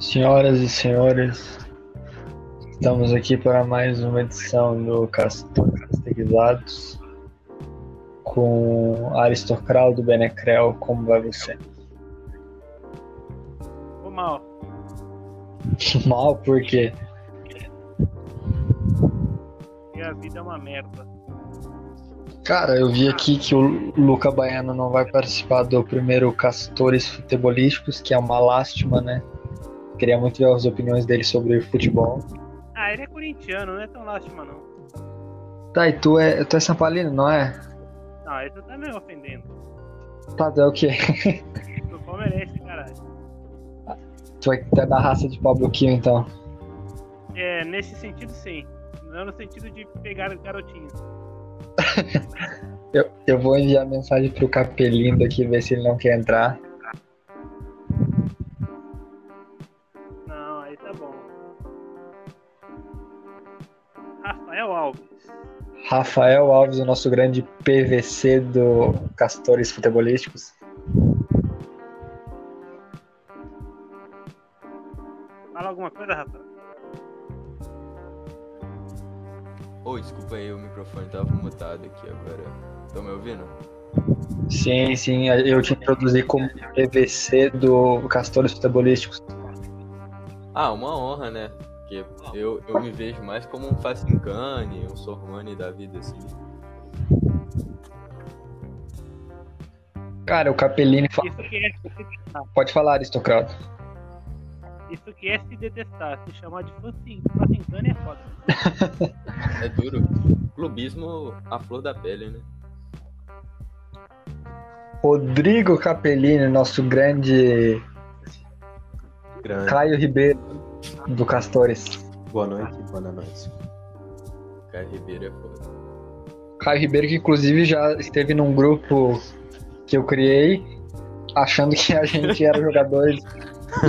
Senhoras e senhores, estamos aqui para mais uma edição do Castor Casterizados com Aristocral do Benecrel. Como vai você? Ô mal. Mal, por quê? E a vida é uma merda. Cara, eu vi aqui que o Luca Baiano não vai participar do primeiro Castores Futebolísticos, que é uma lástima, né? Queria muito ver as opiniões dele sobre futebol. Ah, ele é corintiano, não é tão lástima não. Tá, e tu é, tu é São Paulino, não é? Não, ele tá me ofendendo. Tá, tu é o quê? Tu palmeirense, caralho. tu é, tu é da raça de Pablo Quio, então. É, nesse sentido sim. Não no sentido de pegar garotinhos. Eu, eu vou enviar mensagem pro Capelindo aqui, ver se ele não quer entrar. Rafael Alves. Rafael Alves, o nosso grande PVC do Castores Futebolísticos. Fala alguma coisa, Rafa? Ô, desculpa aí, o microfone tava mutado aqui agora. Estão me ouvindo? Sim, sim, eu te introduzi como PVC do Castores Futebolísticos. Ah, uma honra, né? Porque eu, eu me vejo mais como um Facincane, um Sormani da vida, assim. Cara, o Capellini fa- Isso que é se detestar. pode falar, aristocrata. Isso que é se detestar. Se chamar de Facin- Facincane é foda. É duro. Clubismo à flor da pele, né? Rodrigo Capellini, nosso grande Grande. Caio Ribeiro do Castores. Boa noite, boa noite. Caio Ribeiro é foda. Caio Ribeiro, que inclusive já esteve num grupo que eu criei, achando que a gente era jogadores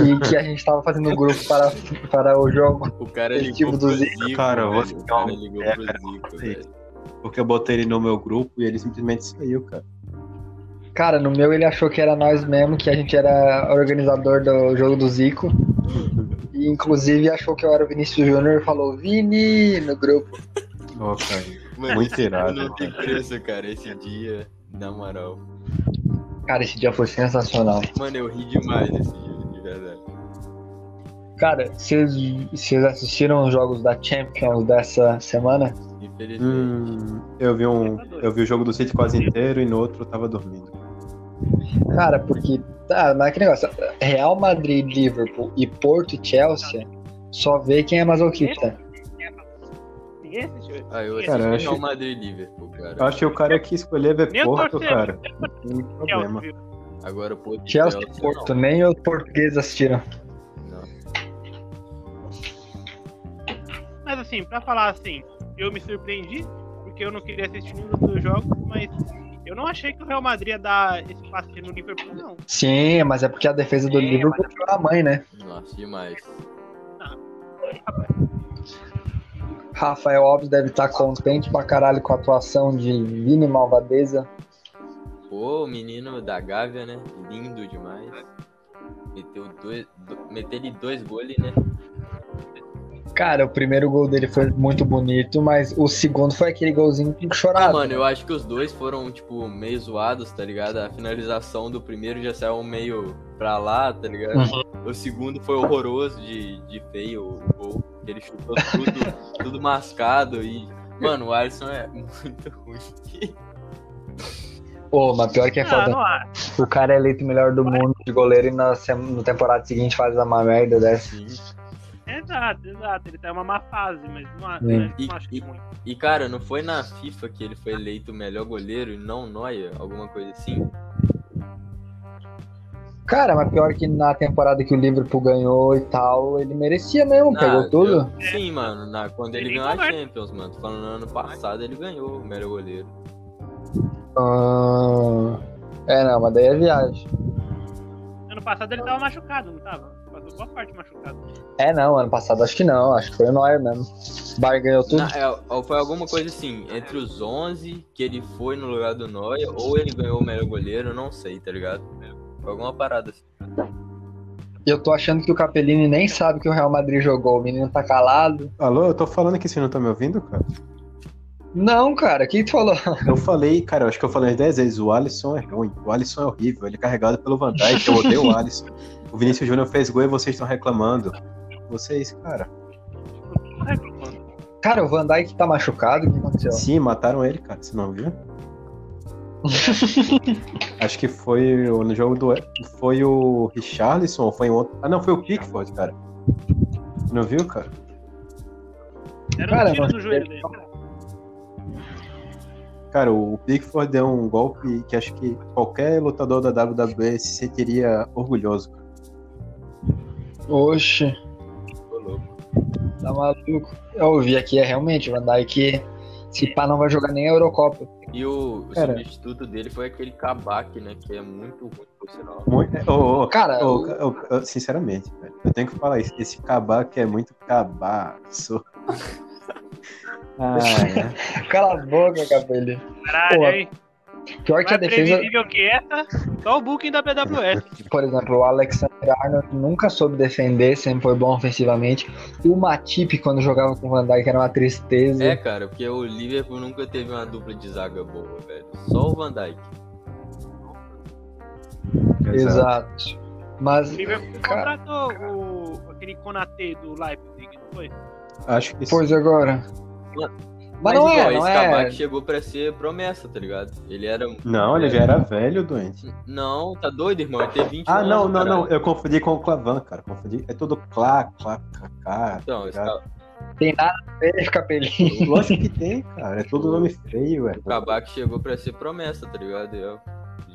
e que a gente estava fazendo grupo para, para o jogo. O cara ligou do Zico. Zico, Cara, velho. O cara ligou é, pro Zico, velho. Porque eu botei ele no meu grupo e ele simplesmente saiu, cara. Cara, no meu ele achou que era nós mesmo, que a gente era organizador do jogo do Zico. E inclusive achou que eu era o Vinícius Júnior e falou Vini no grupo. Ó, cara. Mano, Muito irado. não tem preço, cara, esse dia, na moral. Cara, esse dia foi sensacional. Mano, eu ri demais desse dia, de verdade. Cara, vocês vocês assistiram os jogos da Champions dessa semana? Hum, eu vi um. Eu vi o jogo do City quase inteiro e no outro eu tava dormindo. Cara, porque. Tá, mas que negócio. Real Madrid, Liverpool e Porto e Chelsea só vê quem é masoquista. Ninguém assistiu. Ah, eu Cara, eu Real Madrid e Liverpool, cara. Eu acho que o cara que escolher ver o Porto, torcedor. cara. Tem muito problema. Chelsea? Agora, pô, Chelsea e Porto, nem os portugueses assistiram. Não. Mas assim, pra falar assim, eu me surpreendi, porque eu não queria assistir nenhum dos jogos, mas eu não achei que o Real Madrid ia dar esse passe no Liverpool, não. Sim, mas é porque a defesa do É, Liverpool tirou a mãe, né? Nossa, demais. Rafael Alves deve estar contente pra caralho com a atuação de Vini Malvadeza. Pô, o menino da Gávea, né? Lindo demais. Meteu dois. do- Meteu-lhe dois goles, né? Cara, o primeiro gol dele foi muito bonito, mas o segundo foi aquele golzinho Ah, chorado. mano, eu acho que os dois foram, tipo, meio zoados, tá ligado? A finalização do primeiro já saiu meio pra lá, tá ligado? O segundo foi horroroso de, de feio, o gol. que Ele chutou tudo, tudo mascado e. Mano, o Alisson é muito ruim. Pô, mas pior que é Ah, foda. O cara é eleito melhor do mundo de goleiro e na, no temporada seguinte faz uma merda dessa. Assim. Exato, exato. Ele tá em uma má fase, mas não, acho- Sim. né, E- não acho que e- muito. E cara, não foi na FIFA que ele foi eleito o melhor goleiro e não Noia? Alguma coisa assim? Cara, mas pior que na temporada que o Liverpool ganhou e tal, ele merecia mesmo, Ah, pegou tudo. eu- sim, mano, na, quando ele Ele ganhou a. Champions, mano. Tô falando no ano passado ele ganhou o melhor goleiro. Ah, é, não, mas daí é viagem. Ano passado ele tava machucado, não tava? Passou boa parte machucado. É, não, ano passado acho que não, acho que foi o Neuer mesmo. O Bayern ganhou tudo. Na- é, ou foi alguma coisa assim, entre os 11 que ele foi no lugar do Neuer, ou ele ganhou o melhor goleiro, não sei, tá ligado? Foi alguma parada assim. Eu tô achando que o Capellini nem sabe que o Real Madrid jogou. O menino tá calado. Alô, eu tô falando aqui, você não tá me ouvindo, cara? Não, cara, quem tu falou? Eu falei, cara, eu acho que eu falei umas 10 vezes, o Alisson é ruim, o Alisson é horrível, ele é carregado pelo Van Dijk, eu odeio o Alisson. O Vinícius Júnior fez gol e vocês estão reclamando. Vocês, cara. Cara, o Van Dijk tá machucado, o que aconteceu? Sim, mataram ele, cara, você não viu? acho que foi o- no jogo do. Foi o Richarlison ou foi em outro. Ah, não, foi o Pickford, cara. Não viu, cara? Era Cara, um tiro no joelho dele. cara. Cara, o Pickford deu um golpe que acho que qualquer lutador da WWE se sentiria orgulhoso. Oxe, Tô louco. tá maluco. Eu ouvi aqui, é realmente, o Van Dijk, se pá, não vai jogar nem a Eurocopa. E o, o substituto dele foi aquele Kabak, né? Que é muito ruim, por sinal. Muito, ô, ô, Cara, ô, o- ô, ô, sinceramente, velho, eu tenho que falar isso. Esse cabaco é muito cabaço. Ah, é. Cala a boca, Capelli. Caralho, hein? Pior que a Mais defesa, previsível que essa, só o booking da PWS. por exemplo, o Alexander Arnold nunca soube defender, sempre foi bom ofensivamente. O Matip, quando jogava com o Van Dijk, era uma tristeza. É, cara, porque o Liverpool nunca teve uma dupla de zaga boa, velho. Só o Van Dijk. Exato. Mas, O Liverpool cara, contratou o, aquele Konate do Leipzig, não foi? Acho que sim. pois agora. Mas, Mas não igual, é, não esse é. Kabak chegou pra ser promessa, tá ligado? Ele era. Não, ele já era velho, doente. Não, tá doido, irmão? Ele tem 20 Ah, anos. não, não, caralho. não. Eu confundi com o Clavan, cara. Confundi. É tudo clá, clá, clá, clá. Então, tá esse? Tem nada a ver, Capelli. Lógico que tem, cara. É tudo nome feio, velho. O Kabak chegou pra ser promessa, tá ligado? Eu-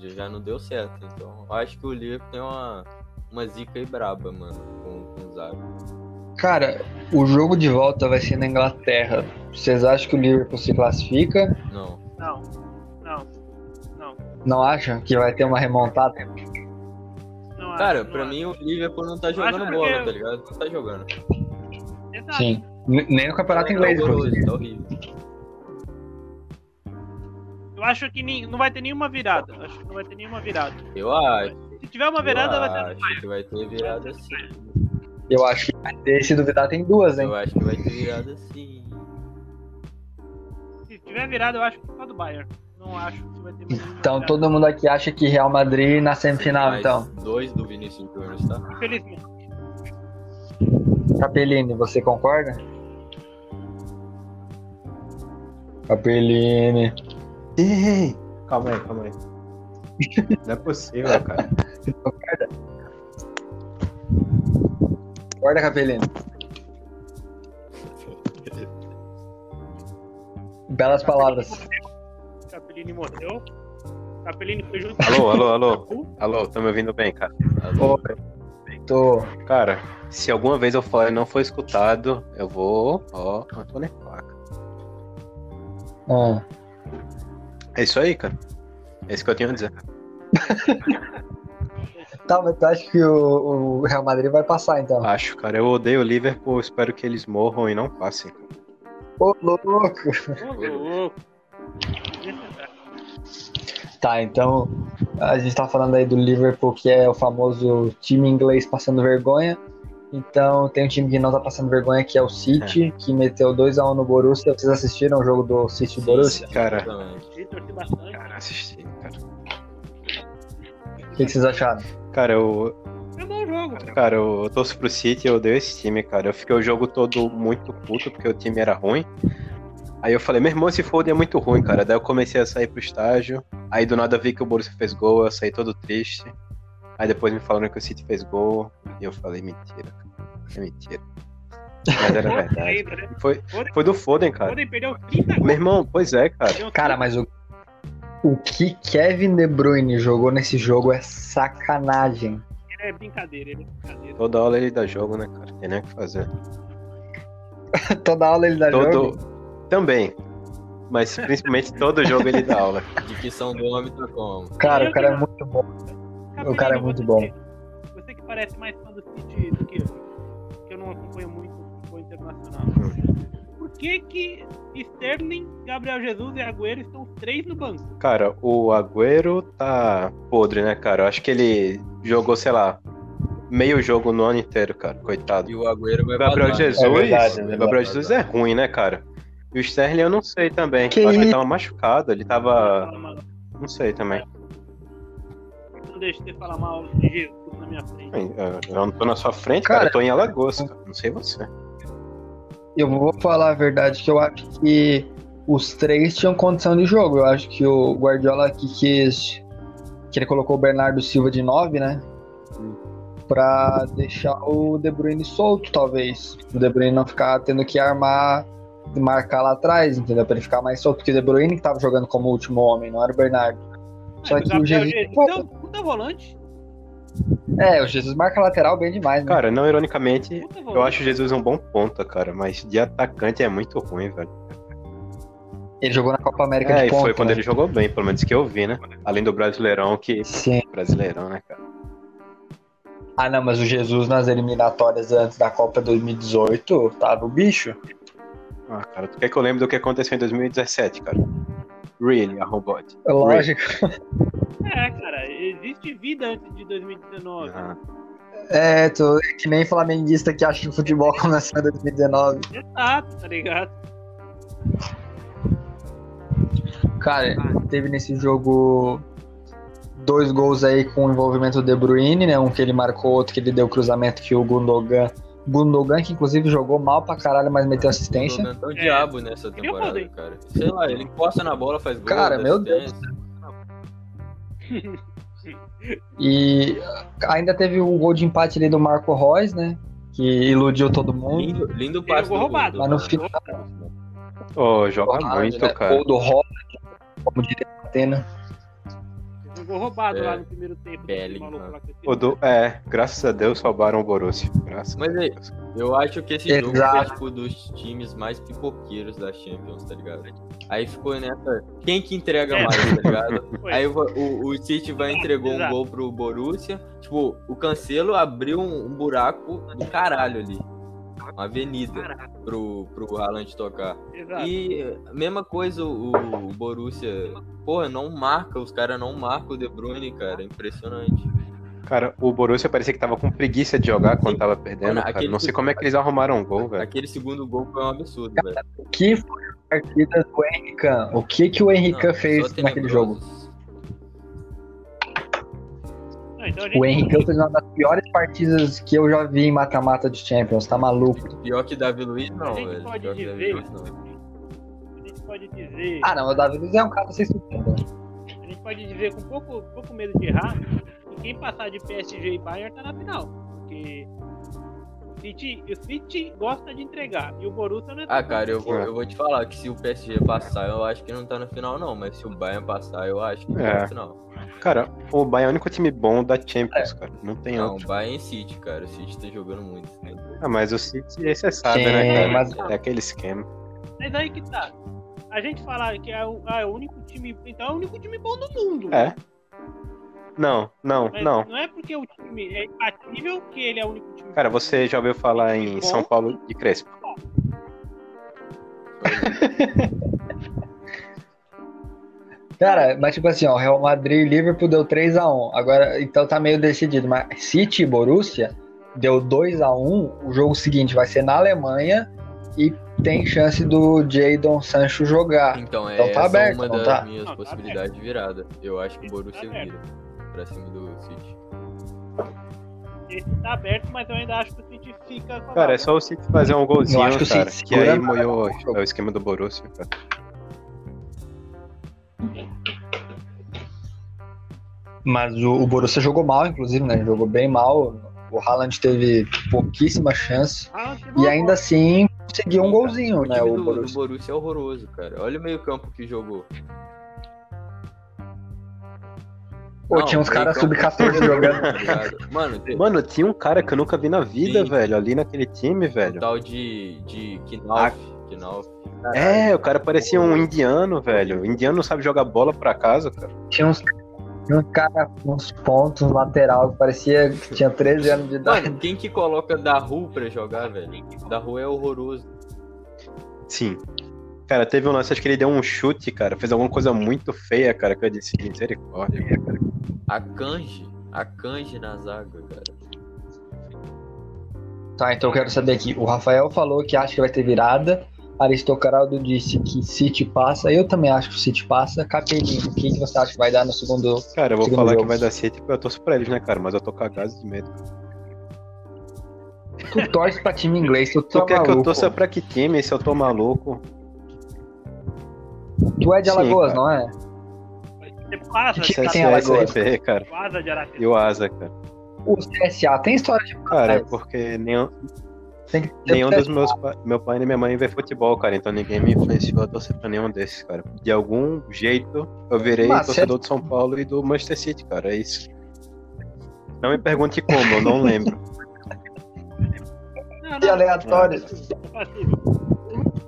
já, já não deu certo. Então, eu acho que o Liverpool tem uma, uma zica aí braba, mano, com, com o Zaga. Cara, o jogo de volta vai ser na Inglaterra. Vocês acham que o Liverpool se classifica? Não. Não, não, não. Não acham que vai ter uma remontada? não acho, Cara, não pra acho. mim o Liverpool não tá jogando porque- bola, tá ligado? Não tá jogando. Exato. Sim. Nem no campeonato inglês, tá tá horrível. Eu acho que nem- não vai ter nenhuma virada. Acho que não vai ter nenhuma virada. Eu acho. Se tiver uma virada, eu vai ter. acho que vai ter virada sim. Eu acho que vai ter, se duvidar, tem duas, hein? Eu acho que vai ter virada sim. Se tiver virada, eu acho que só do Bayern. Não acho que vai ter Então virada. todo mundo aqui acha que Real Madrid na semifinal, Mais então. Dois do Vinicius Júnior, tá? Infelizmente. Capellini, você concorda? Capellini. Ei, Calma aí, calma aí. Não é possível, cara. Concorda, Capellini? Belas palavras. Capellini morreu. Capellini foi junto. Alô, alô, alô. Alô, tá me ouvindo bem, cara? Ô, tô. Cara, se alguma vez eu falar e não for escutado, eu vou. Ó, tô na faca. Ah, É isso aí, cara. É isso que eu tenho a dizer. Tá, mas tu acha que o, o Real Madrid vai passar, então? Acho, cara. Eu odeio o Liverpool, espero que eles morram e não passem. Ô, louco! Ô, louco. Tá, então a gente tá falando aí do Liverpool, que é o famoso time inglês passando vergonha. Então tem um time que não tá passando vergonha, que é o City, que meteu 2x1 no Borussia. Vocês assistiram o jogo do City e Borussia? Cara. Cara, assisti, cara. O que, que vocês acharam? Cara, eu, É bom jogo. cara, eu torço pro City e eu odeio esse time, cara. Eu fiquei o jogo todo muito puto porque o time era ruim. Aí eu falei, meu irmão, esse foda é muito ruim, cara. Daí eu comecei a sair pro estágio. Aí do nada eu vi que o Borussia fez gol, eu saí todo triste. Aí depois me falaram que o City fez gol. E eu falei, mentira, cara. É mentira. Mas era verdade. Né? Foi, foi do Foden, cara. Foden perdeu 30 gols. Meu irmão, pois é, cara. Cara, mas o, o que Kevin De Bruyne jogou nesse jogo é sacanagem. Ele é brincadeira, ele é brincadeira. Toda aula ele dá jogo, né, cara? Tem nem o que fazer. Toda aula ele dá Todo. jogo. Também. Mas principalmente todo jogo ele dá aula. De que São do homem tá como? Cara, o cara é muito bom. O cara é muito você bom. Você que parece mais fã do City do que eu, que eu não acompanho muito o futebol internacional. Por que que Sterling, Gabriel Jesus e Agüero estão os três no banco? Cara, o Agüero tá podre, né, cara? Eu acho que ele jogou, sei lá, meio jogo no ano inteiro, cara. Coitado. E o Agüero vai O Gabriel vazar. Jesus. É verdade, é o verdade. Gabriel Jesus é ruim, né, cara? E o Sterling eu não sei também. Que Eu acho que ele tava machucado, ele tava. Não sei também. Não deixe você falar mal de Jesus na minha frente. Eu não tô na sua frente, cara. Cara, eu tô em Alagoas, cara. Não sei você. Eu vou falar a verdade que eu acho que os três tinham condição de jogo. Eu acho que o Guardiola aqui quis. Que ele colocou o Bernardo Silva de 9, né? Pra deixar o De Bruyne solto, talvez. O De Bruyne não ficar tendo que armar e marcar lá atrás, entendeu? Pra ele ficar mais solto. Porque o De Bruyne que tava jogando como último homem, não era o Bernardo. Só É, que o é puta volante. É, o Jesus marca lateral bem demais, né? Cara, não ironicamente, Puta eu acho o Jesus um bom ponta, cara. Mas de atacante é muito ruim, velho. Ele jogou na Copa América É, de e ponta. foi quando né? ele jogou bem, pelo menos que eu vi, né? Além do Brasileirão, que. Sim. Brasileirão, né, cara? Ah, não, mas o Jesus nas eliminatórias antes da Copa 2018 tava o bicho. Ah, cara, tu quer que eu lembre do que aconteceu em 2017, cara? Really, arrombode. É lógico. É, cara, existe vida antes de 2019. Ah, É, tô é que nem flamenguista que acha que o futebol começou em 2019. Exato, tá ligado? Cara, teve nesse jogo dois gols aí com o envolvimento do De Bruyne, né? Um que ele marcou, outro que ele deu cruzamento que o Gundogan. Gundogan, que inclusive jogou mal pra caralho, mas meteu assistência. Jogando tão É. diabo nessa Queria temporada, cara. Sei lá, ele encosta na bola, faz gol. Cara, meu Deus. E ainda teve o gol de empate ali do Marco Reus, né? Que iludiu todo mundo. Lindo, lindo passe do roubado. Mas no Gol. final- Ô, joga muito, né? cara. Gol do Rob, como diria a Atena. Jogou roubado É. lá no primeiro tempo. Bellingham. O do... É, graças a Deus salvaram o Borussia. Graças Mas a aí, Deus. Eu acho que esse jogo Exato. foi tipo dos times mais pipoqueiros da Champions, tá ligado? Aí ficou nessa. Quem que entrega É. mais, tá ligado? Foi. Aí o, o, o City vai entregou um Exato. gol pro Borussia. Tipo, o Cancelo abriu um, um buraco do caralho ali. Uma avenida pro, pro Haaland tocar. Exato. E mesma coisa o, o Borussia. Porra, não marca, os caras não marcam o De Bruyne, cara. Impressionante. Cara, o Borussia parecia que tava com preguiça de jogar quando tava perdendo, Mano, cara. aquele- Não sei como é que eles arrumaram um gol, velho. Aquele segundo gol foi um absurdo, velho. Que foi a partida do Henrique? O que que o Henrique Não, fez naquele jogo? Então gente- O Henrique fez uma das piores partidas que eu já vi em mata-mata de Champions, tá maluco? Pior que Davi Luiz, não, A gente velho. pode Pior que Davi dizer- Luiz, não. a gente pode dizer. Ah, não, o Davi Luiz é um cara sem surpresa. A gente pode dizer com pouco, pouco medo de errar que quem passar de PSG e Bayern tá na final. Porque o City, o City gosta de entregar e o Borussia não é Ah, cara, eu vou, É. eu vou te falar que se o PSG passar, eu acho que não tá na final, não. Mas se o Bayern passar, eu acho que tá É. na final. Cara, o Bayern é o único time bom da Champions, cara. Não tem Não, outro. o Bayern e City, cara. O City tá jogando muito. Né? Ah, mas o City, esse é sabe, Sim, né, cara? mas- É aquele esquema. Mas aí que tá. A gente falar que é o, ah, é o único time. Então é o único time bom do mundo. É. Não, não, Mas não. não é porque o time é imbatível que ele é o único time Cara, bom. você já ouviu falar em São Paulo de Crespo? Cara, mas tipo assim, ó, Real Madrid e Liverpool deu 3x1. Agora, então tá meio decidido. Mas City e Borussia deu 2x1. O jogo seguinte vai ser na Alemanha e tem chance do Jadon Sancho jogar. Então, é Então tá essa aberto, uma não das tá? minhas Não, tá possibilidades de virada. Eu acho que o Tá Borussia aberto. vira pra cima do City. Esse tá aberto, mas eu ainda acho que o City fica com a Cara, é só o City fazer um golzinho, Eu acho que o cara. City Que aí molhou mais. o esquema do Borussia, cara. Mas o, o Borussia jogou mal, inclusive, né? Jogou bem mal. O Haaland teve pouquíssima chance. Ah, E ainda assim conseguiu um golzinho, O né? time O do, do Borussia. Borussia é horroroso, cara. Olha o meio campo que jogou. Pô, Não, tinha uns caras campo- sub-14 jogando. Tá ligado? Mano, tem Mano, tinha um cara que eu nunca vi na vida, Sim. velho, ali naquele time, o velho. tal de, de Knauf. Knauf. É, o cara parecia um indiano, velho. O indiano não sabe jogar bola pra casa, cara. Tinha uns, tinha caras com uns pontos lateral que parecia que tinha 13 anos de idade. Mano, quem que coloca da rua pra jogar, velho? Da rua é horroroso. Sim. Cara, teve um lance, acho que ele deu um chute, cara. Fez alguma coisa muito feia, cara, que eu disse, misericórdia, cara. A Kanji. A Kanji na zaga, cara. Tá, então eu quero saber aqui. O Rafael falou que acha que vai ter virada. Aristocraldo disse que City passa. Eu também acho que o City passa. Capelinho, o que, que você acha que vai dar no segundo. Cara, eu vou falar jogo. que vai dar City porque eu torço pra eles, né, cara? Mas eu tô cagado de medo. Tu torce pra time inglês, tu, tu Tu quer que eu maluco. torça pra que time se eu tô maluco? Tu é de Sim, Alagoas, cara. não é? Você passa, Que cara. tem Alagoas? Cara. Vaza de Aracaju. E o Asa, cara. O CSA tem história de Cara, é porque nenhum, nenhum o dos meus pa- meu pai nem minha mãe vê futebol, cara. Então ninguém me influenciou a torcer pra nenhum desses, cara. De algum jeito, eu virei Mas torcedor do São Paulo e do Manchester City, cara. É isso. Não me pergunte como, eu não lembro. Que aleatório. é.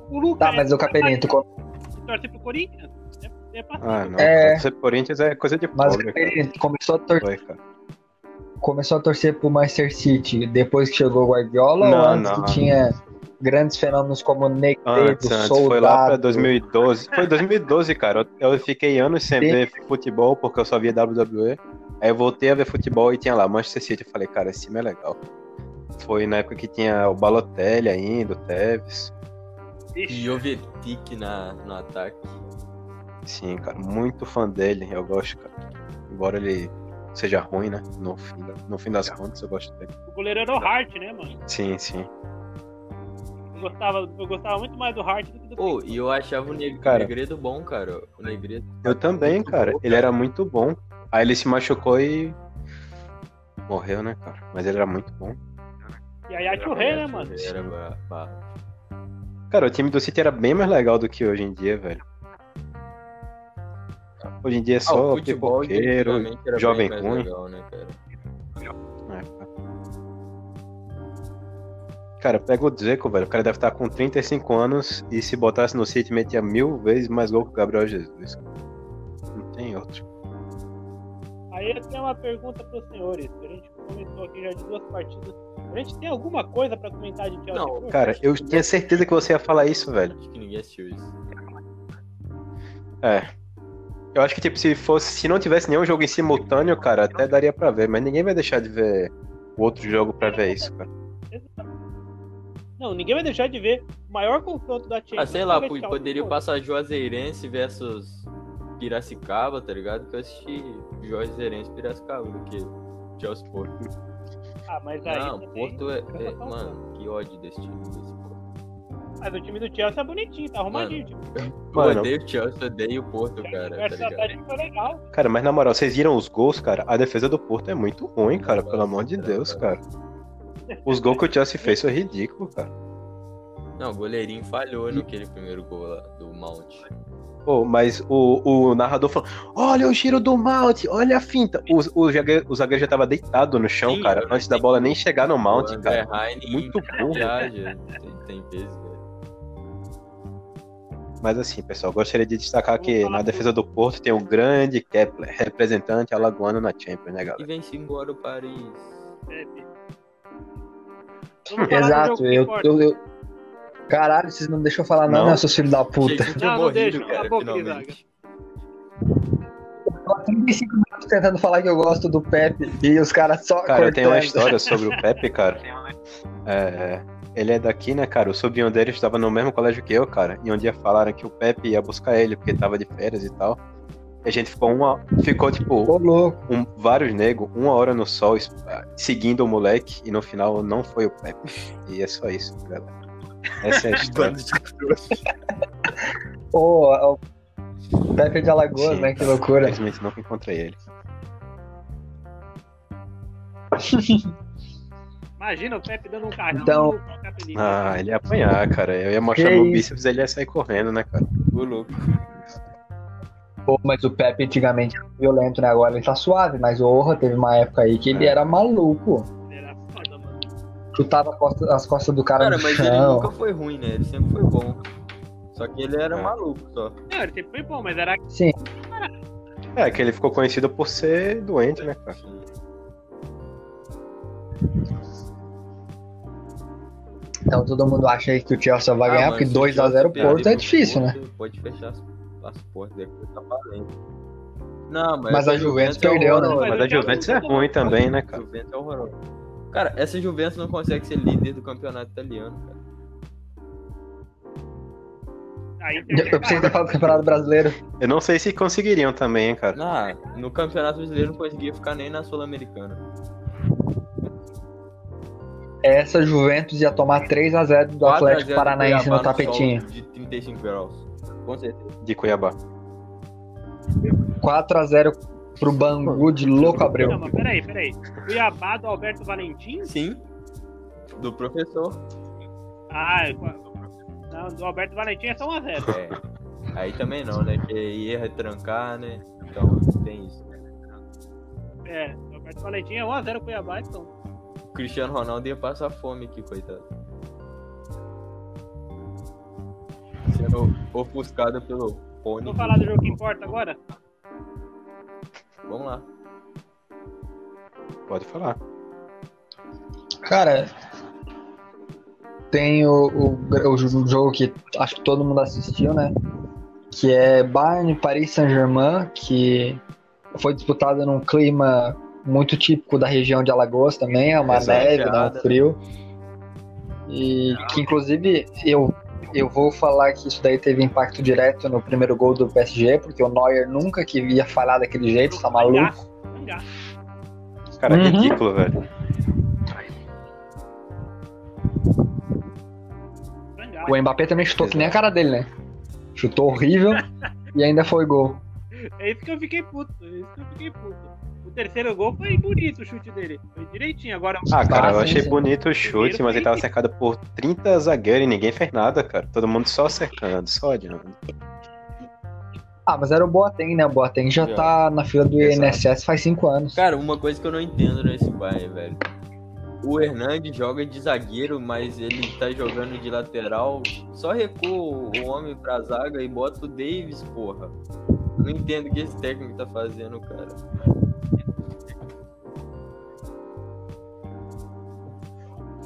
O Tá, mas o Capelinho, tu torce pro Corinthians? É, é. Ah, não. É. Torcer pro Corinthians é coisa de Mas o pobre, cara. Capelinho, tu começou a, tor- Foi, cara. Começou a torcer pro Manchester City depois que chegou o Guardiola Não, ou antes não. que tinha grandes fenômenos como Negredo, Antes, antes, Soldado? foi lá pra 2012. Foi 2012, cara. Eu eu fiquei anos sem Sim. ver futebol porque eu só via WWE. Aí eu voltei a ver futebol e tinha lá Manchester City. Eu falei, cara, esse time é legal. Foi na época que tinha o Balotelli ainda, o Tevez. E Jovetic na, no ataque. Sim, cara, muito fã dele. Eu gosto, cara. Embora ele seja ruim, né? No fim, no fim das contas, eu gosto dele. o goleiro era o Hart, né, mano? Sim, sim. Eu gostava, eu gostava muito mais do Hart do que do Pô, e eu achava o Neg- Cara. Negredo bom, cara. O Negredo. Eu também, Muito cara. bom, Ele era muito bom. Aí ele se machucou e. Morreu, né, cara? Mas ele era muito bom. E aí a Rei, né, mano? Era Cara, o time do City era bem mais legal do que hoje em dia, velho. Hoje em dia é Ah, só futebol de pipoqueiro. jovem ruim. legal, né, cara? é, cara. Pega o Dzeko, velho. O cara deve estar com 35 anos e se botasse no City metia mil vezes mais gol que o Gabriel Jesus. Não tem outro. Aí eu tenho uma pergunta pros senhores. A gente comentou aqui já de duas partidas. A gente tem alguma coisa pra comentar de Chelsea? Não, Pô, Cara, eu tinha certeza que você ia falar isso, velho. Acho que ninguém assistiu isso. É. Eu acho que, tipo, se fosse. Se não tivesse nenhum jogo em simultâneo, cara, até daria pra ver, mas ninguém vai deixar de ver o outro jogo pra ver isso, cara. Não, ninguém vai deixar de ver o maior confronto da Champions. Ah, sei lá, poderia passar Juazeirense versus Piracicaba, tá ligado? Que eu assisti Juazeirense e Piracicaba do que Chelsea Porto. Ah, mas aí. Não, também- Porto é, é-. Mano, que ódio desse time. Desse. Mas o time do Chelsea é bonitinho, tá arrumadinho. Tipo, Eu Mano. odeio o Chelsea, eu odeio o Porto, cara, tá ligado? Legal. Cara, mas na moral, vocês viram os gols, cara? A defesa do Porto é muito ruim, cara, pelo amor de Deus, cara. Os gols que o Chelsea fez foi ridículo, cara. Não, o goleirinho falhou naquele primeiro gol lá do Mount. Pô, mas o, o narrador falou: Olha o giro do Mount, olha a finta. O, o, zagueiro, o zagueiro já tava deitado no chão, Sim, cara, eu antes da bola nem chegar no Mount, o cara. Heine Muito burro. tem, tem peso. Mas assim, pessoal, gostaria de destacar que na defesa do Porto tem o grande Kepler, representante alagoano na Champions, né, E galera? vence embora o Paris. Exato, eu, eu, eu- Caralho, vocês não deixam eu falar não, Não? né, seus filhos da puta. Não, não morrido, deixa, cala a cara, boca, finalmente. Tô há 35 minutos tentando falar que eu gosto do Pepe e os caras só Cara, eu tenho uma cortando. história sobre o Pepe, cara. É, ele é daqui, né, cara? O sobrinho dele estava no mesmo colégio que eu, cara. E um dia falaram que o Pepe ia buscar ele porque tava de férias e tal. E a gente ficou uma. Ficou, tipo, Ô, louco. um- vários negros, uma hora no sol, es- seguindo o moleque, e no final não foi o Pepe. E é só isso, galera. Essa é a história. Ô, o Pepe de Alagoas, Sim, né? Que loucura. Infelizmente nunca encontrei ele. Imagina o Pepe dando um carrinho Então-. Ah, ele ia apanhar, cara. Eu ia mostrar Que meu isso? bíceps, ele ia sair correndo, né, cara? Ô, louco. Pô, mas o Pepe antigamente era violento, né? Agora ele tá suave, mas orra, teve uma época aí que ele É. era maluco. Ele era foda, mano. Chutava a costa- as costas do cara, Cara, no mas ele chão. nunca foi ruim, né? Ele sempre foi bom. Só que ele era É. maluco só. Não, ele sempre foi bom, mas era. Sim, É, que ele ficou conhecido por ser doente, né, cara? Então todo mundo acha aí que o Chelsea vai Ah, ganhar, porque se 2x0 Chelsea o Porto é difícil, né? Porto, Pode fechar as, as portas depois tá valendo. Não, mas, Mas a Juventus perdeu, né? horrorosa. Mas a Juventus é ruim também, né, cara? Juventus é horroroso. Cara, essa Juventus não consegue ser líder do campeonato italiano, cara. Aí Eu que ia falar do Campeonato Brasileiro. Eu não sei se conseguiriam também, hein, cara. Ah, no campeonato brasileiro não conseguia ficar nem na Sul-Americana. Essa Juventus ia tomar 3x0 do 4 a 0 Atlético do Paranaense Cuiabá no tapetinho. De 35 graus. Com certeza. De Cuiabá. 4x0 pro Bangu de Louco Abreu. Não, mas peraí, peraí. Cuiabá do Alberto Valentim? Sim. Do professor. Ah, é- não, do Alberto Valentim é só 1x0. É. Aí também não, né? Que ia retrancar, né? Então tem isso. É, do Alberto Valentim é 1x0 Cuiabá, então. O Cristiano Ronaldo ia passar fome aqui, coitado. Sendo ofuscado pelo pônei. Vamos falar do jogo que importa agora? Vamos lá. Pode falar. Cara, tem o, o, o jogo que acho que todo mundo assistiu, né? Que é Bayern Paris Saint-Germain, que foi disputado num clima muito típico da região de Alagoas também, é uma Exato. neve, dá um frio. E que inclusive eu, eu vou falar que isso daí teve impacto direto no primeiro gol do PSG, porque o Neuer nunca que ia falhar daquele jeito, tá maluco. Cara, Uhum. ridículo, velho. O Mbappé também chutou que nem a cara dele, né? Chutou horrível e ainda foi gol. É isso que eu fiquei puto. É isso que eu fiquei puto. Terceiro gol foi bonito o chute dele. Foi direitinho. Agora Ah, cara, eu achei sim. bonito o chute, mas ele tava cercado por 30 zagueiros e ninguém fez nada, cara. Todo mundo só cercando, só adiando. Ah, mas era o Boateng, né? O Boateng já tá na fila do Exato. INSS faz cinco anos. Cara, uma coisa que eu não entendo nesse Bayern, velho. O Hernandes joga de zagueiro, mas ele tá jogando de lateral. Só recua o homem pra zaga e bota o Davis, porra. Não entendo o que esse técnico tá fazendo, cara.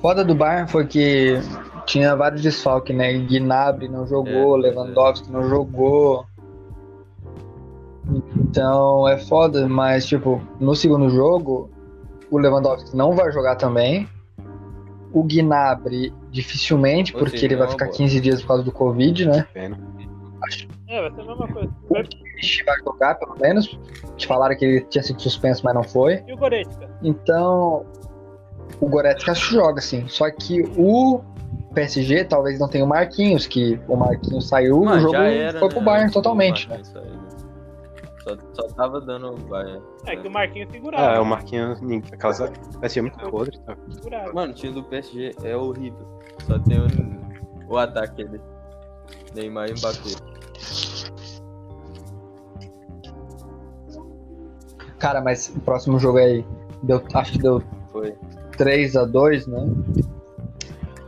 Foda do Bayern foi que tinha vários desfalques, né? Gnabry não jogou, É, Lewandowski não jogou. Então é foda, mas tipo, no segundo jogo, o Lewandowski não vai jogar também. O Gnabry dificilmente, porque ele vai é ficar boa. 15 dias por causa do Covid, né? Pena. É, vai ser a mesma coisa. Ele vai jogar, pelo menos. Te falaram que ele tinha sido suspenso, mas não foi. E o Goretzka? Então, o Goretzka joga, sim. Só que o PSG talvez não tenha o Marquinhos, que o Marquinhos saiu, Mas o jogo era, foi né, pro Bayern antes do totalmente, né? Né? Só, só tava dando o Bayern. É que o Marquinhos Ah, segurava. o Marquinhos, ninguém- aquela zaga parecia muito podre. Tá? Mano, o time do PSG é horrível. Só tem o, o ataque ali. Neymar e Mbappé. Cara, mas o próximo jogo aí, deu, acho que deu Foi. 3x2, né?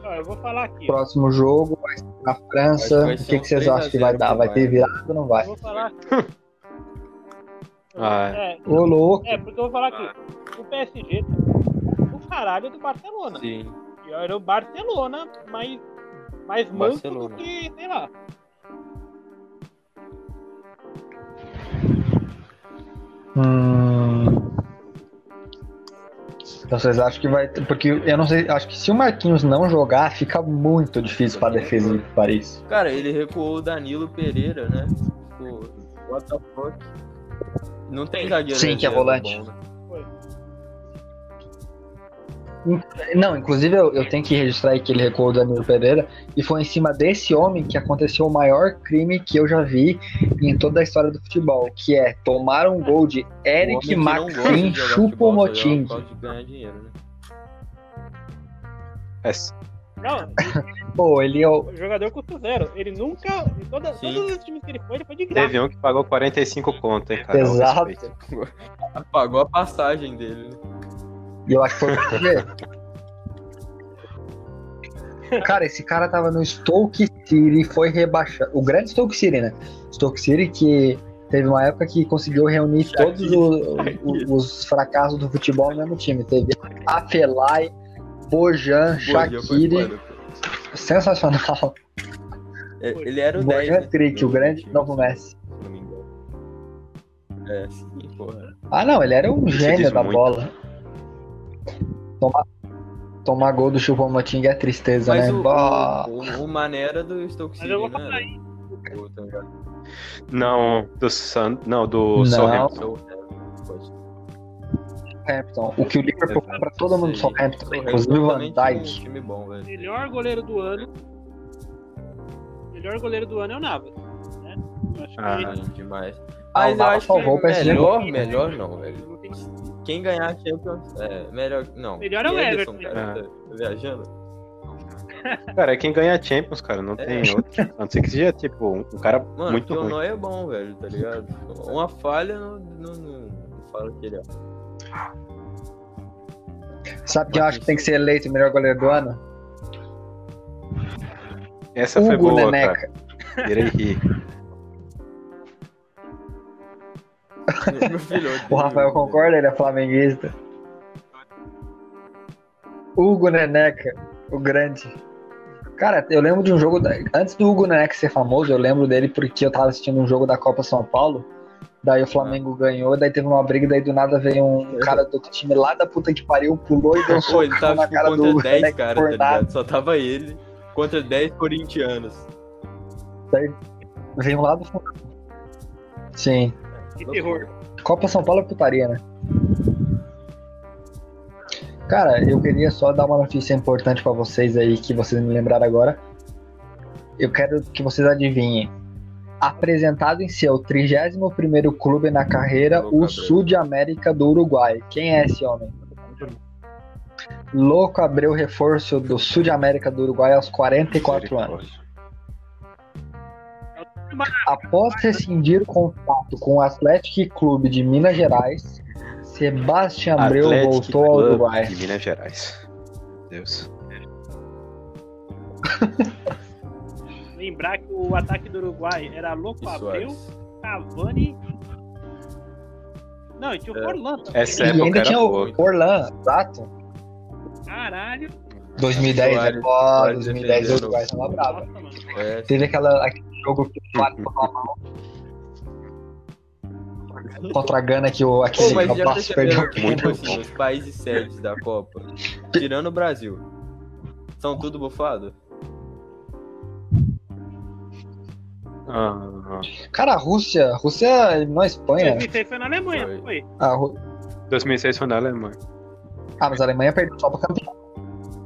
Ó, eu vou falar aqui. ó. Próximo jogo vai ser na França. O que, um que vocês 3 a acham que vai 0 dar? Vai ter virado ou não vai? Eu vou falar. Ah, É, Ô, louco. é, porque eu vou falar aqui. O PSG tá o caralho do Barcelona. Sim. E era o Barcelona, mais, mais manso do que, sei lá. Hum... Então vocês acham que vai ter. Porque eu não sei, acho que se o Marquinhos não jogar, fica muito difícil pra defesa do Paris. Cara, ele recuou o Danilo Pereira, né? Tipo, what the fuck? Não tem zagueiro Sim, que é volante. bom, né? Não, inclusive eu, eu tenho que registrar aí que ele recuou o Danilo Pereira e foi em cima desse homem que aconteceu o maior crime que eu já vi em toda a história do futebol, que é tomar um gol de Eric Maxim dinheiro, né? é, Não, Pô, ele é o. o jogador custa zero. Ele nunca. Em toda, todos os times que ele foi, ele foi de graça. teve um que pagou 45 conto, hein, cara. Exato. Apagou a passagem dele, né? E eu acho que foi o PSG. Cara, esse cara tava no Stoke City e foi rebaixado. O grande Stoke City, né? Stoke City que teve uma época que conseguiu reunir todos o- o- os fracassos do futebol no mesmo time. Teve Afelai, Bojan, Bojan Shaqiri. Sensacional. É, Ele era o Bojan 10, né? Trick, o grande time, novo Messi. É, sim, porra. Ah, não, ele era um gênio da muito. bola. Toma- tomar gol do Choupo-Moting é tristeza, Mas né? o, Bah. o, o, o Mané era do Stoke Mas eu City, vou né? tá? Não, do Sun, não, do Não. Southampton. O que o Liverpool Exato. pra todo mundo do. Southampton, inclusive o Van tinha um Dijk. time bom, velho. Melhor goleiro do ano. Melhor goleiro do ano é o Navas. Né? Ah, que demais. Ah, Mas o eu acho salvou o que PSG. melhor, melhor não, velho. Tem Quem ganhar a Champions é melhor. Não. Melhor é o Everton. cara. Tá viajando? Cara, é quem ganha a Champions, cara, não tem É. outro. A não ser que seja, tipo, um cara Mano, muito ruim. Noé é bom, velho, tá ligado? Uma falha não, não, não, não fala que ele é. Sabe quem eu acho que tem que ser eleito o melhor goleiro do ano? Essa foi Hugo boa, Neneca. cara. Irei rir. Meu filho, eu O odeio Rafael concorda, ele é flamenguista. Hugo Neneca, o grande. Cara, eu lembro de um jogo. da- Antes do Hugo Neneca ser famoso, eu lembro dele porque eu tava assistindo um jogo da Copa São Paulo. Daí o Flamengo ganhou, daí teve uma briga, daí do nada veio um cara do outro time lá da puta que pariu, pulou e deu um Pô, ele tava na tipo, cara do contra Hugo 10 Neneca caras, tá ligado? Só tava ele contra 10 corintianos. Veio um lá do. Sim. Que terror. Copa São Paulo é putaria, né? Cara, eu queria só dar uma notícia importante pra vocês aí que vocês me lembraram agora. Eu quero que vocês adivinhem. Apresentado em seu 31º clube na carreira, Louco o. Sul de América do Uruguai. Quem é esse homem? Louco Abreu, reforço do Sul de América do Uruguai aos 44 anos. Após rescindir o contrato com o Atlético Clube de Minas Gerais, Sebastião Abreu Athletic voltou ao Uruguai. De Minas Gerais. Meu Deus. Lembrar que o ataque do Uruguai era Louco E Abreu. Cavani. Não, e tinha o É. Forlan também. Essa E época ainda era tinha boa. o Orlan, exato. Caralho. 2010, Soares- né? Ó, Soares 2010 o. Uruguai tava bravo. É, Teve aquela, aquele jogo mão contra a Gana que o Pô, aquele mas já Nossa, perdeu que, muito. tipo assim, os países sedes da Copa, tirando o Brasil, são tudo bufado? Ah, Cara, a Rússia, a Rússia eliminou a Espanha. 2006 foi na Alemanha, Foi. não foi? A Ru- 2006 foi na Alemanha. Ah, mas a Alemanha perdeu só pra campeão.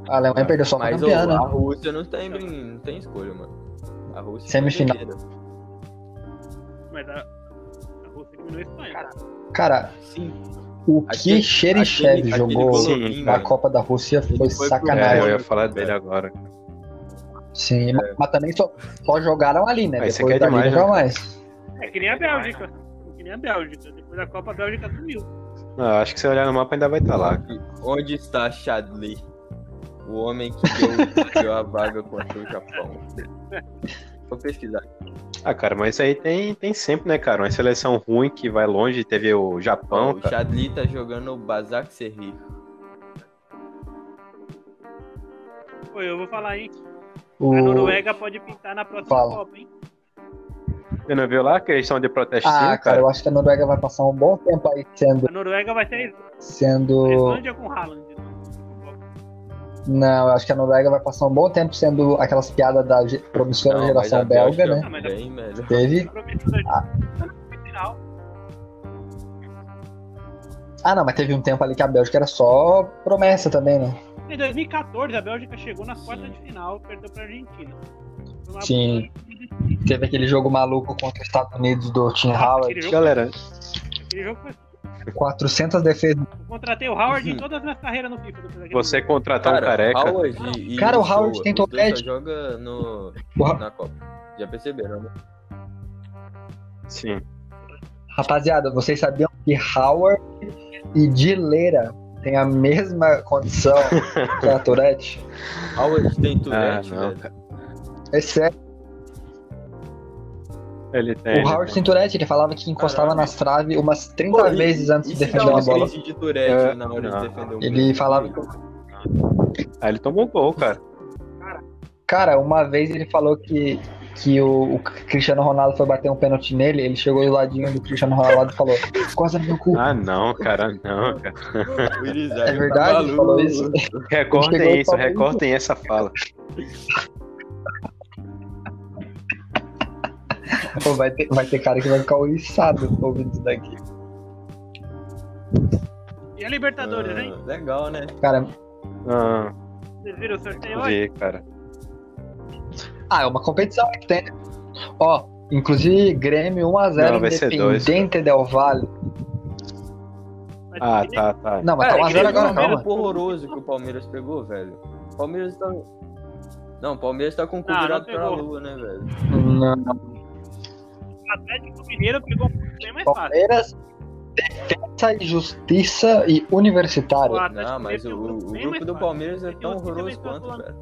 A Alemanha perdeu só pra Mas campeã, ô, né? a Rússia não tem, não tem escolha, mano. A Rússia Semifinal. é doideira. Mas a, a Rússia eliminou a Espanha. Cara, Sim. o que Xerichev jogou Golovin, na mano. Copa da Rússia foi foi pro- É, sacanagem. eu ia falar dele agora. Sim, mas- mas também só, só jogaram ali, né? Ah, isso Depois é dali demais, nunca né? mais. É que nem a Bélgica. Que nem a Bélgica. Depois da Copa, a Bélgica sumiu. Não, acho que se olhar no mapa ainda vai estar lá. Onde está Chadley? O homem que deu, deu a vaga contra o Japão. Vou pesquisar. Ah, cara, mas isso aí tem, tem sempre, né, cara? Uma seleção ruim que vai longe. Teve o Japão, o. Chadli tá jogando o Bazak Serri. Pô, eu vou falar, hein? O... A Noruega pode pintar na próxima Fala. Copa, hein? Você não viu lá que eles estão de protestinho, Ah, cara, cara? eu acho que a Noruega vai passar um bom tempo aí sendo. A Noruega vai ser sendo... Islândia com Haaland. Não, eu acho que a Noruega vai passar um bom tempo sendo aquelas piadas da ge- promissora Não, geração mas a belga, né? É Bem. Teve. Ah. Ah, não, mas teve um tempo ali que a Bélgica era só promessa também, né? Em 2014, a Bélgica chegou nas quartas de final, perdeu pra Argentina. Sim. boa- Teve aquele jogo maluco contra os Estados Unidos do Tim Aquele Howard. jogo, Galera, aquele jogo foi... 400 defesas. Contratei o Howard em todas as minhas carreiras no FIFA. você jogo. contratar um careca. Howard e, e Cara, o Howard tem topete. joga no, na Copa. Já perceberam, né? Sim. Rapaziada, vocês sabiam que Howard e Dileira têm a mesma condição que a Tourette? Howard tem Ah, Tourette, não, velho. cara. É sério. Ele tem. O Howard tem. Tourette, ele falava que encostava Caralho. nas traves umas 30 Pô, vezes antes de defender uma bola. de Tourette É, na hora não. de defender um Ele falava. Ah, ele tomou gol, cara. Cara, uma vez ele falou que que o, o Cristiano Ronaldo foi bater um pênalti nele, ele chegou do ladinho do Cristiano Ronaldo e falou: Coisa no meu cu. Ah, não, cara, não, cara. É tá verdade? Ele falou isso? Recortem isso, recortem essa fala. Pô, vai, ter, vai ter cara que vai ficar oriçado ouvindo isso daqui. E a Libertadores, hein? Ah, legal, né? Cara, Ah, Vocês viram o sorteio hoje? vi, cara. ah, é uma competição que tem. Ó, inclusive Grêmio 1x0 Não, vai ser dois, Independente Del Vale. Mas Ah, tá, tá. Não, mas Cara, tá 1x0 aquele agora, grupo calma. horroroso que o Palmeiras pegou, velho. O Palmeiras tá. Não, o Palmeiras tá com o cu Ah, virado pra lua, né, velho? Não, O Atlético Mineiro pegou um bem mais fácil. Palmeiras, Defesa e Justiça e O Universitário. Não, mas o, o bem grupo mais do fácil. Palmeiras é tão horroroso tá quanto, velho.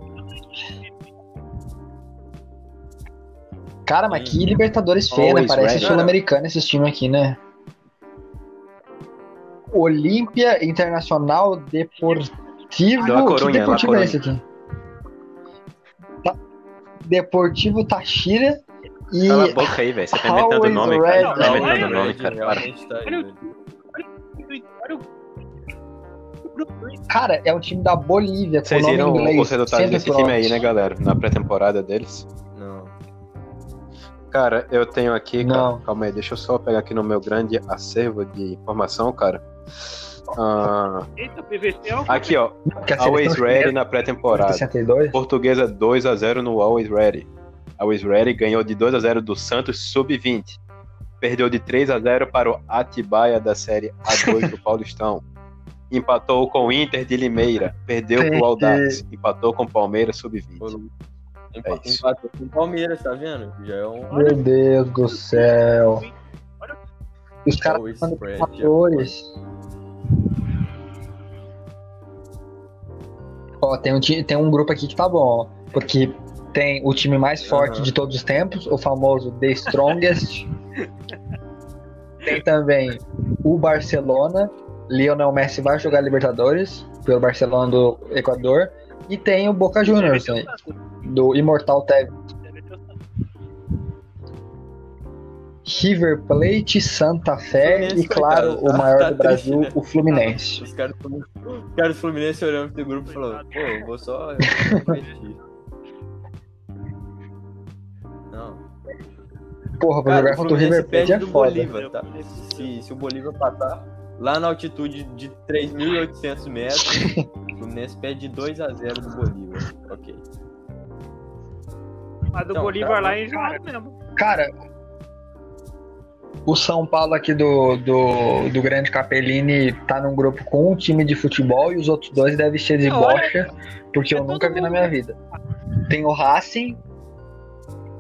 Cara, mas que Libertadores feia, né? Parece ready. Sul-Americana esses times aqui, né? Olímpia Internacional Deportivo. La que Coruña, Deportivo é esse aqui? Ta- Deportivo Táchira e. Cala a boca aí, velho. Você tá inventando o nome, ready. cara. Tá inventando o nome, Red cara. Para. o- o- o? Cara, é um time da Bolívia, com Vocês nome viram inglês. os resultados sempre desse time aí, né, galera? Na pré-temporada deles. Não. Cara, eu tenho aqui, cara. Não. Calma aí, deixa eu só pegar aqui no meu grande acervo de informação, cara. Ah, Eita, PVC é aqui, ó. Always Ready na pré-temporada. 62. Portuguesa 2x0 no Always Ready. Always Ready ganhou de 2x0 do Santos Sub-20. Perdeu de 3x0 para o Atibaia da Série A2 do Paulistão. Empatou com o Inter de Limeira. Perdeu para o Audax. Empatou com o Palmeiras Sub-20. Empa- É. Empatou com o Palmeiras, tá vendo? Já é um. Meu Deus do céu. Os caras são fatores. Ó, tem um, tem um grupo aqui que tá bom, ó, porque tem o time mais forte Aham. de todos os tempos, o famoso The Strongest. tem também o Barcelona, Lionel Messi vai jogar Libertadores pelo Barcelona do Equador, e tem o Boca Juniors, né, do Imortal Tevez. River Plate, Santa Fé e, claro, coitado, o tá- maior tá do Brasil, triste, né? o Fluminense. Os caras do os caras do Fluminense olhando pro grupo e falando, pô, eu vou só. eu vou Porra, pra Cara, jogar o contra o River Plate é do foda. Bolívar, tá? Se, se o Bolívar passar lá na altitude de 3.800 metros, o Fluminense perde de 2x0 do Bolívar. Ok. Mas do Então, Bolívar cara, lá é enjoado mesmo. Cara, o São Paulo aqui do, do, do Grande Capellini tá num grupo com um time de futebol e os outros dois devem ser de bocha, porque é eu nunca vi na minha vida. Tem o Racing,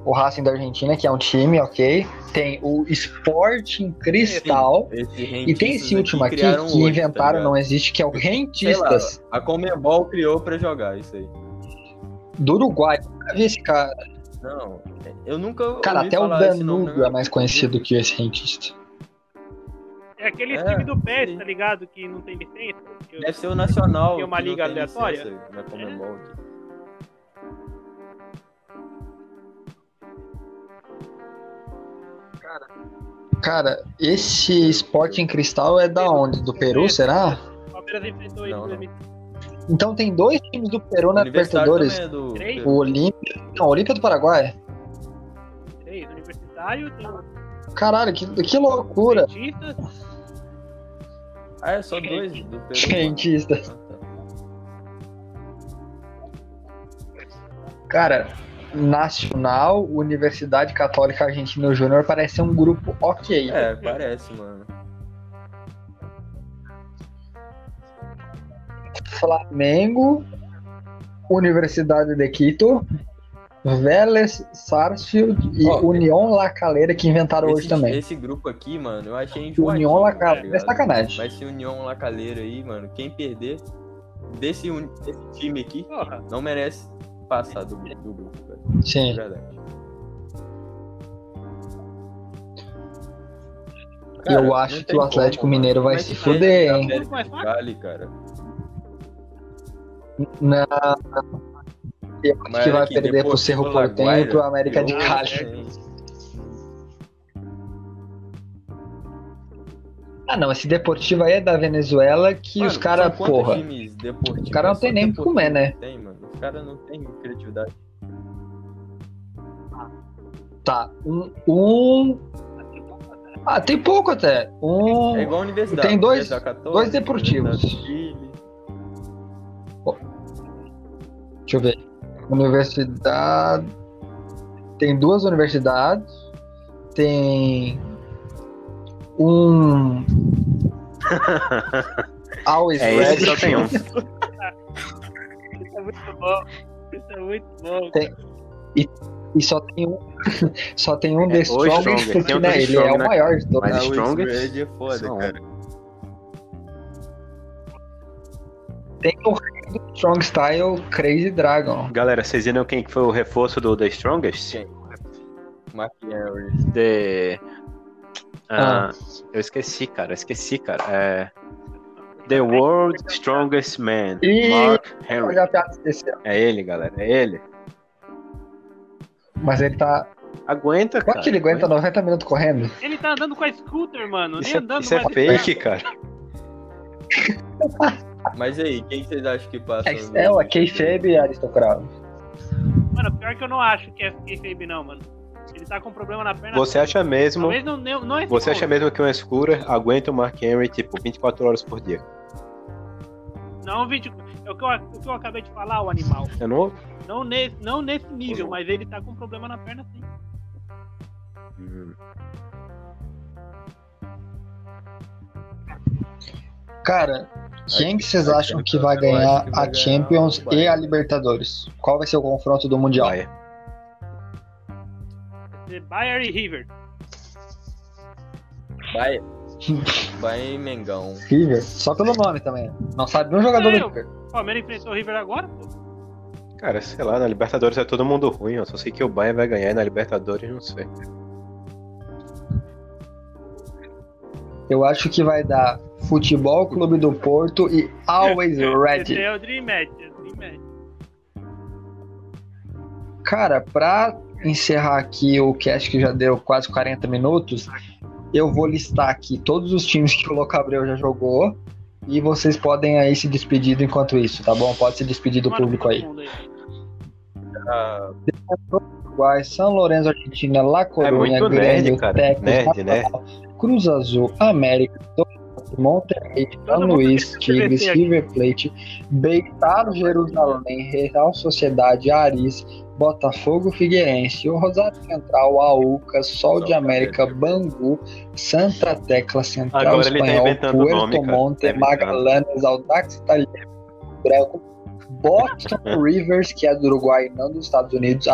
o Racing da Argentina, que é um time, ok. Tem o Sporting Cristal. Esse E tem esse rentistas último aqui que hoje, inventaram, tá não existe, que é o Sei lá, Rentistas a Comembol criou pra jogar isso aí. do Uruguai. Nunca vi esse cara. Não, eu nunca Cara, ouvi até o Danúbio minha é mais conhecido que esse Rentista. É aquele É, time do PES, sim. tá ligado? Que não tem licença. Deve ser o Nacional. Tem uma liga aleatória? licença Na Comembol aqui. Cara, esse Sporting Cristal é da onde? Do Peru, será? O Palmeiras enfrentou ele Não, em não. 2005. Então tem dois times do Peru na Universitário Libertadores. é do. O Olímpia. Não, o Olímpia é do Paraguai. Três, Universitário, tem Caralho, que, que loucura. Dentistas, Ah, é só dois do Peru. Rentista. Ah, tá. Cara, Nacional, Universidade Católica Argentina Júnior parece ser um grupo ok. É, parece, mano. Flamengo, Universidade de Quito, Vélez, Sarsfield e Ó, União La Calera que inventaram hoje Esse, também. esse grupo aqui, mano, eu achei enjoativo. União La tá Calera é sacanagem. Mas se União La Calera aí, mano, quem perder desse, desse time aqui porra. não merece passar do, do grupo, velho. De Sim. verdade. Eu Cara, acho não que o Atlético como, Mineiro vai é se fuder, hein? de Cali, cara. Não. Eu acho que vai perder pro Cerro Porteño e pro América de eu- Cali. Ah, não, esse Deportivo aí é da Venezuela que Mano, os caras, porra. times? Os caras não Só tem nem o que comer, né? Tem, mano. Os caras não tem criatividade. Tá, um, um. Ah, tem pouco até. Um. É igual a universidade. Tem dois- dois deportivos. Deixa eu ver. Universidade. Tem duas universidades. Tem. Um. Always É esse Ready. só tem um. Isso é muito bom. Isso é muito bom. E só tem um. Só tem um É, The o Strongest, Strongest. que, Tem um né, The ele é Strong, o né? maior de todos. Mas Ah, o Strongest Strongest é foda, cara. Tem o do Strong Style Crazy Dragon. Galera, vocês viram quem que foi o reforço do The Strongest? Quem? Mark Henry. The... Ah, Eu esqueci, cara. Eu esqueci, cara. É... The World Strongest Man. Ih, Mark Henry. É ele, galera. É ele. Mas ele tá. Aguenta, cara. Quanto que ele aguenta 90 minutos correndo? Ele tá andando com a scooter, mano. Isso nem é, andando isso é fake, cara. Mas aí, quem vocês acham que passa? É, é o Kayfabe e Aristocrata. Mano, pior que eu não acho que é kayfabe, não, mano. Ele tá com problema na perna. Você acha mesmo... Não, não, é Você acha mesmo que um Escura aguenta o Mark Henry, tipo, 24 horas por dia? Não, 20. É o que, eu, o que eu acabei de falar, o animal. Eu não... Não nesse, não nesse nível, mas ele tá com problema na perna sim. Hum. Cara, quem que vocês acham que vai ganhar a Champions e a Libertadores? Qual vai ser o confronto do Mundial? Vai. The Bayer e River. Vai. Vai Mengão. River? Só pelo nome também. Não sabe um jogador É, do River. O Palmeiras enfrentou o River agora, pô. Cara, sei lá, na Libertadores é todo mundo ruim. Eu só sei que o Bayern vai ganhar e na Libertadores não sei. Eu acho que vai dar Futebol Clube do Porto e Always é o Dream Match, é o Dream Match. Cara, pra encerrar aqui o cast que já deu quase 40 minutos, eu vou listar aqui todos os times que o Locabreu já jogou e vocês podem aí se despedir enquanto isso, tá bom? Pode se despedir do público aí. Uruguai, São Lourenço, Argentina, La Coruña, É muito nerd, Grêmio. Tecos, né? Nacional, Cruz Azul, América, Monterrey, São Luís, Tigres. River Plate, Beitar, Jerusalém, Real Sociedade, Aris, Botafogo, Figueirense, o Rosário Central, Auca, Sol de América. Bangu, Santa Tecla Central Agora tá Espanhol, inventando Puerto nome. Monte, Tá. Magallanes, Audax Italiano, Branco, Boston Rivers, que é do Uruguai e não dos Estados Unidos,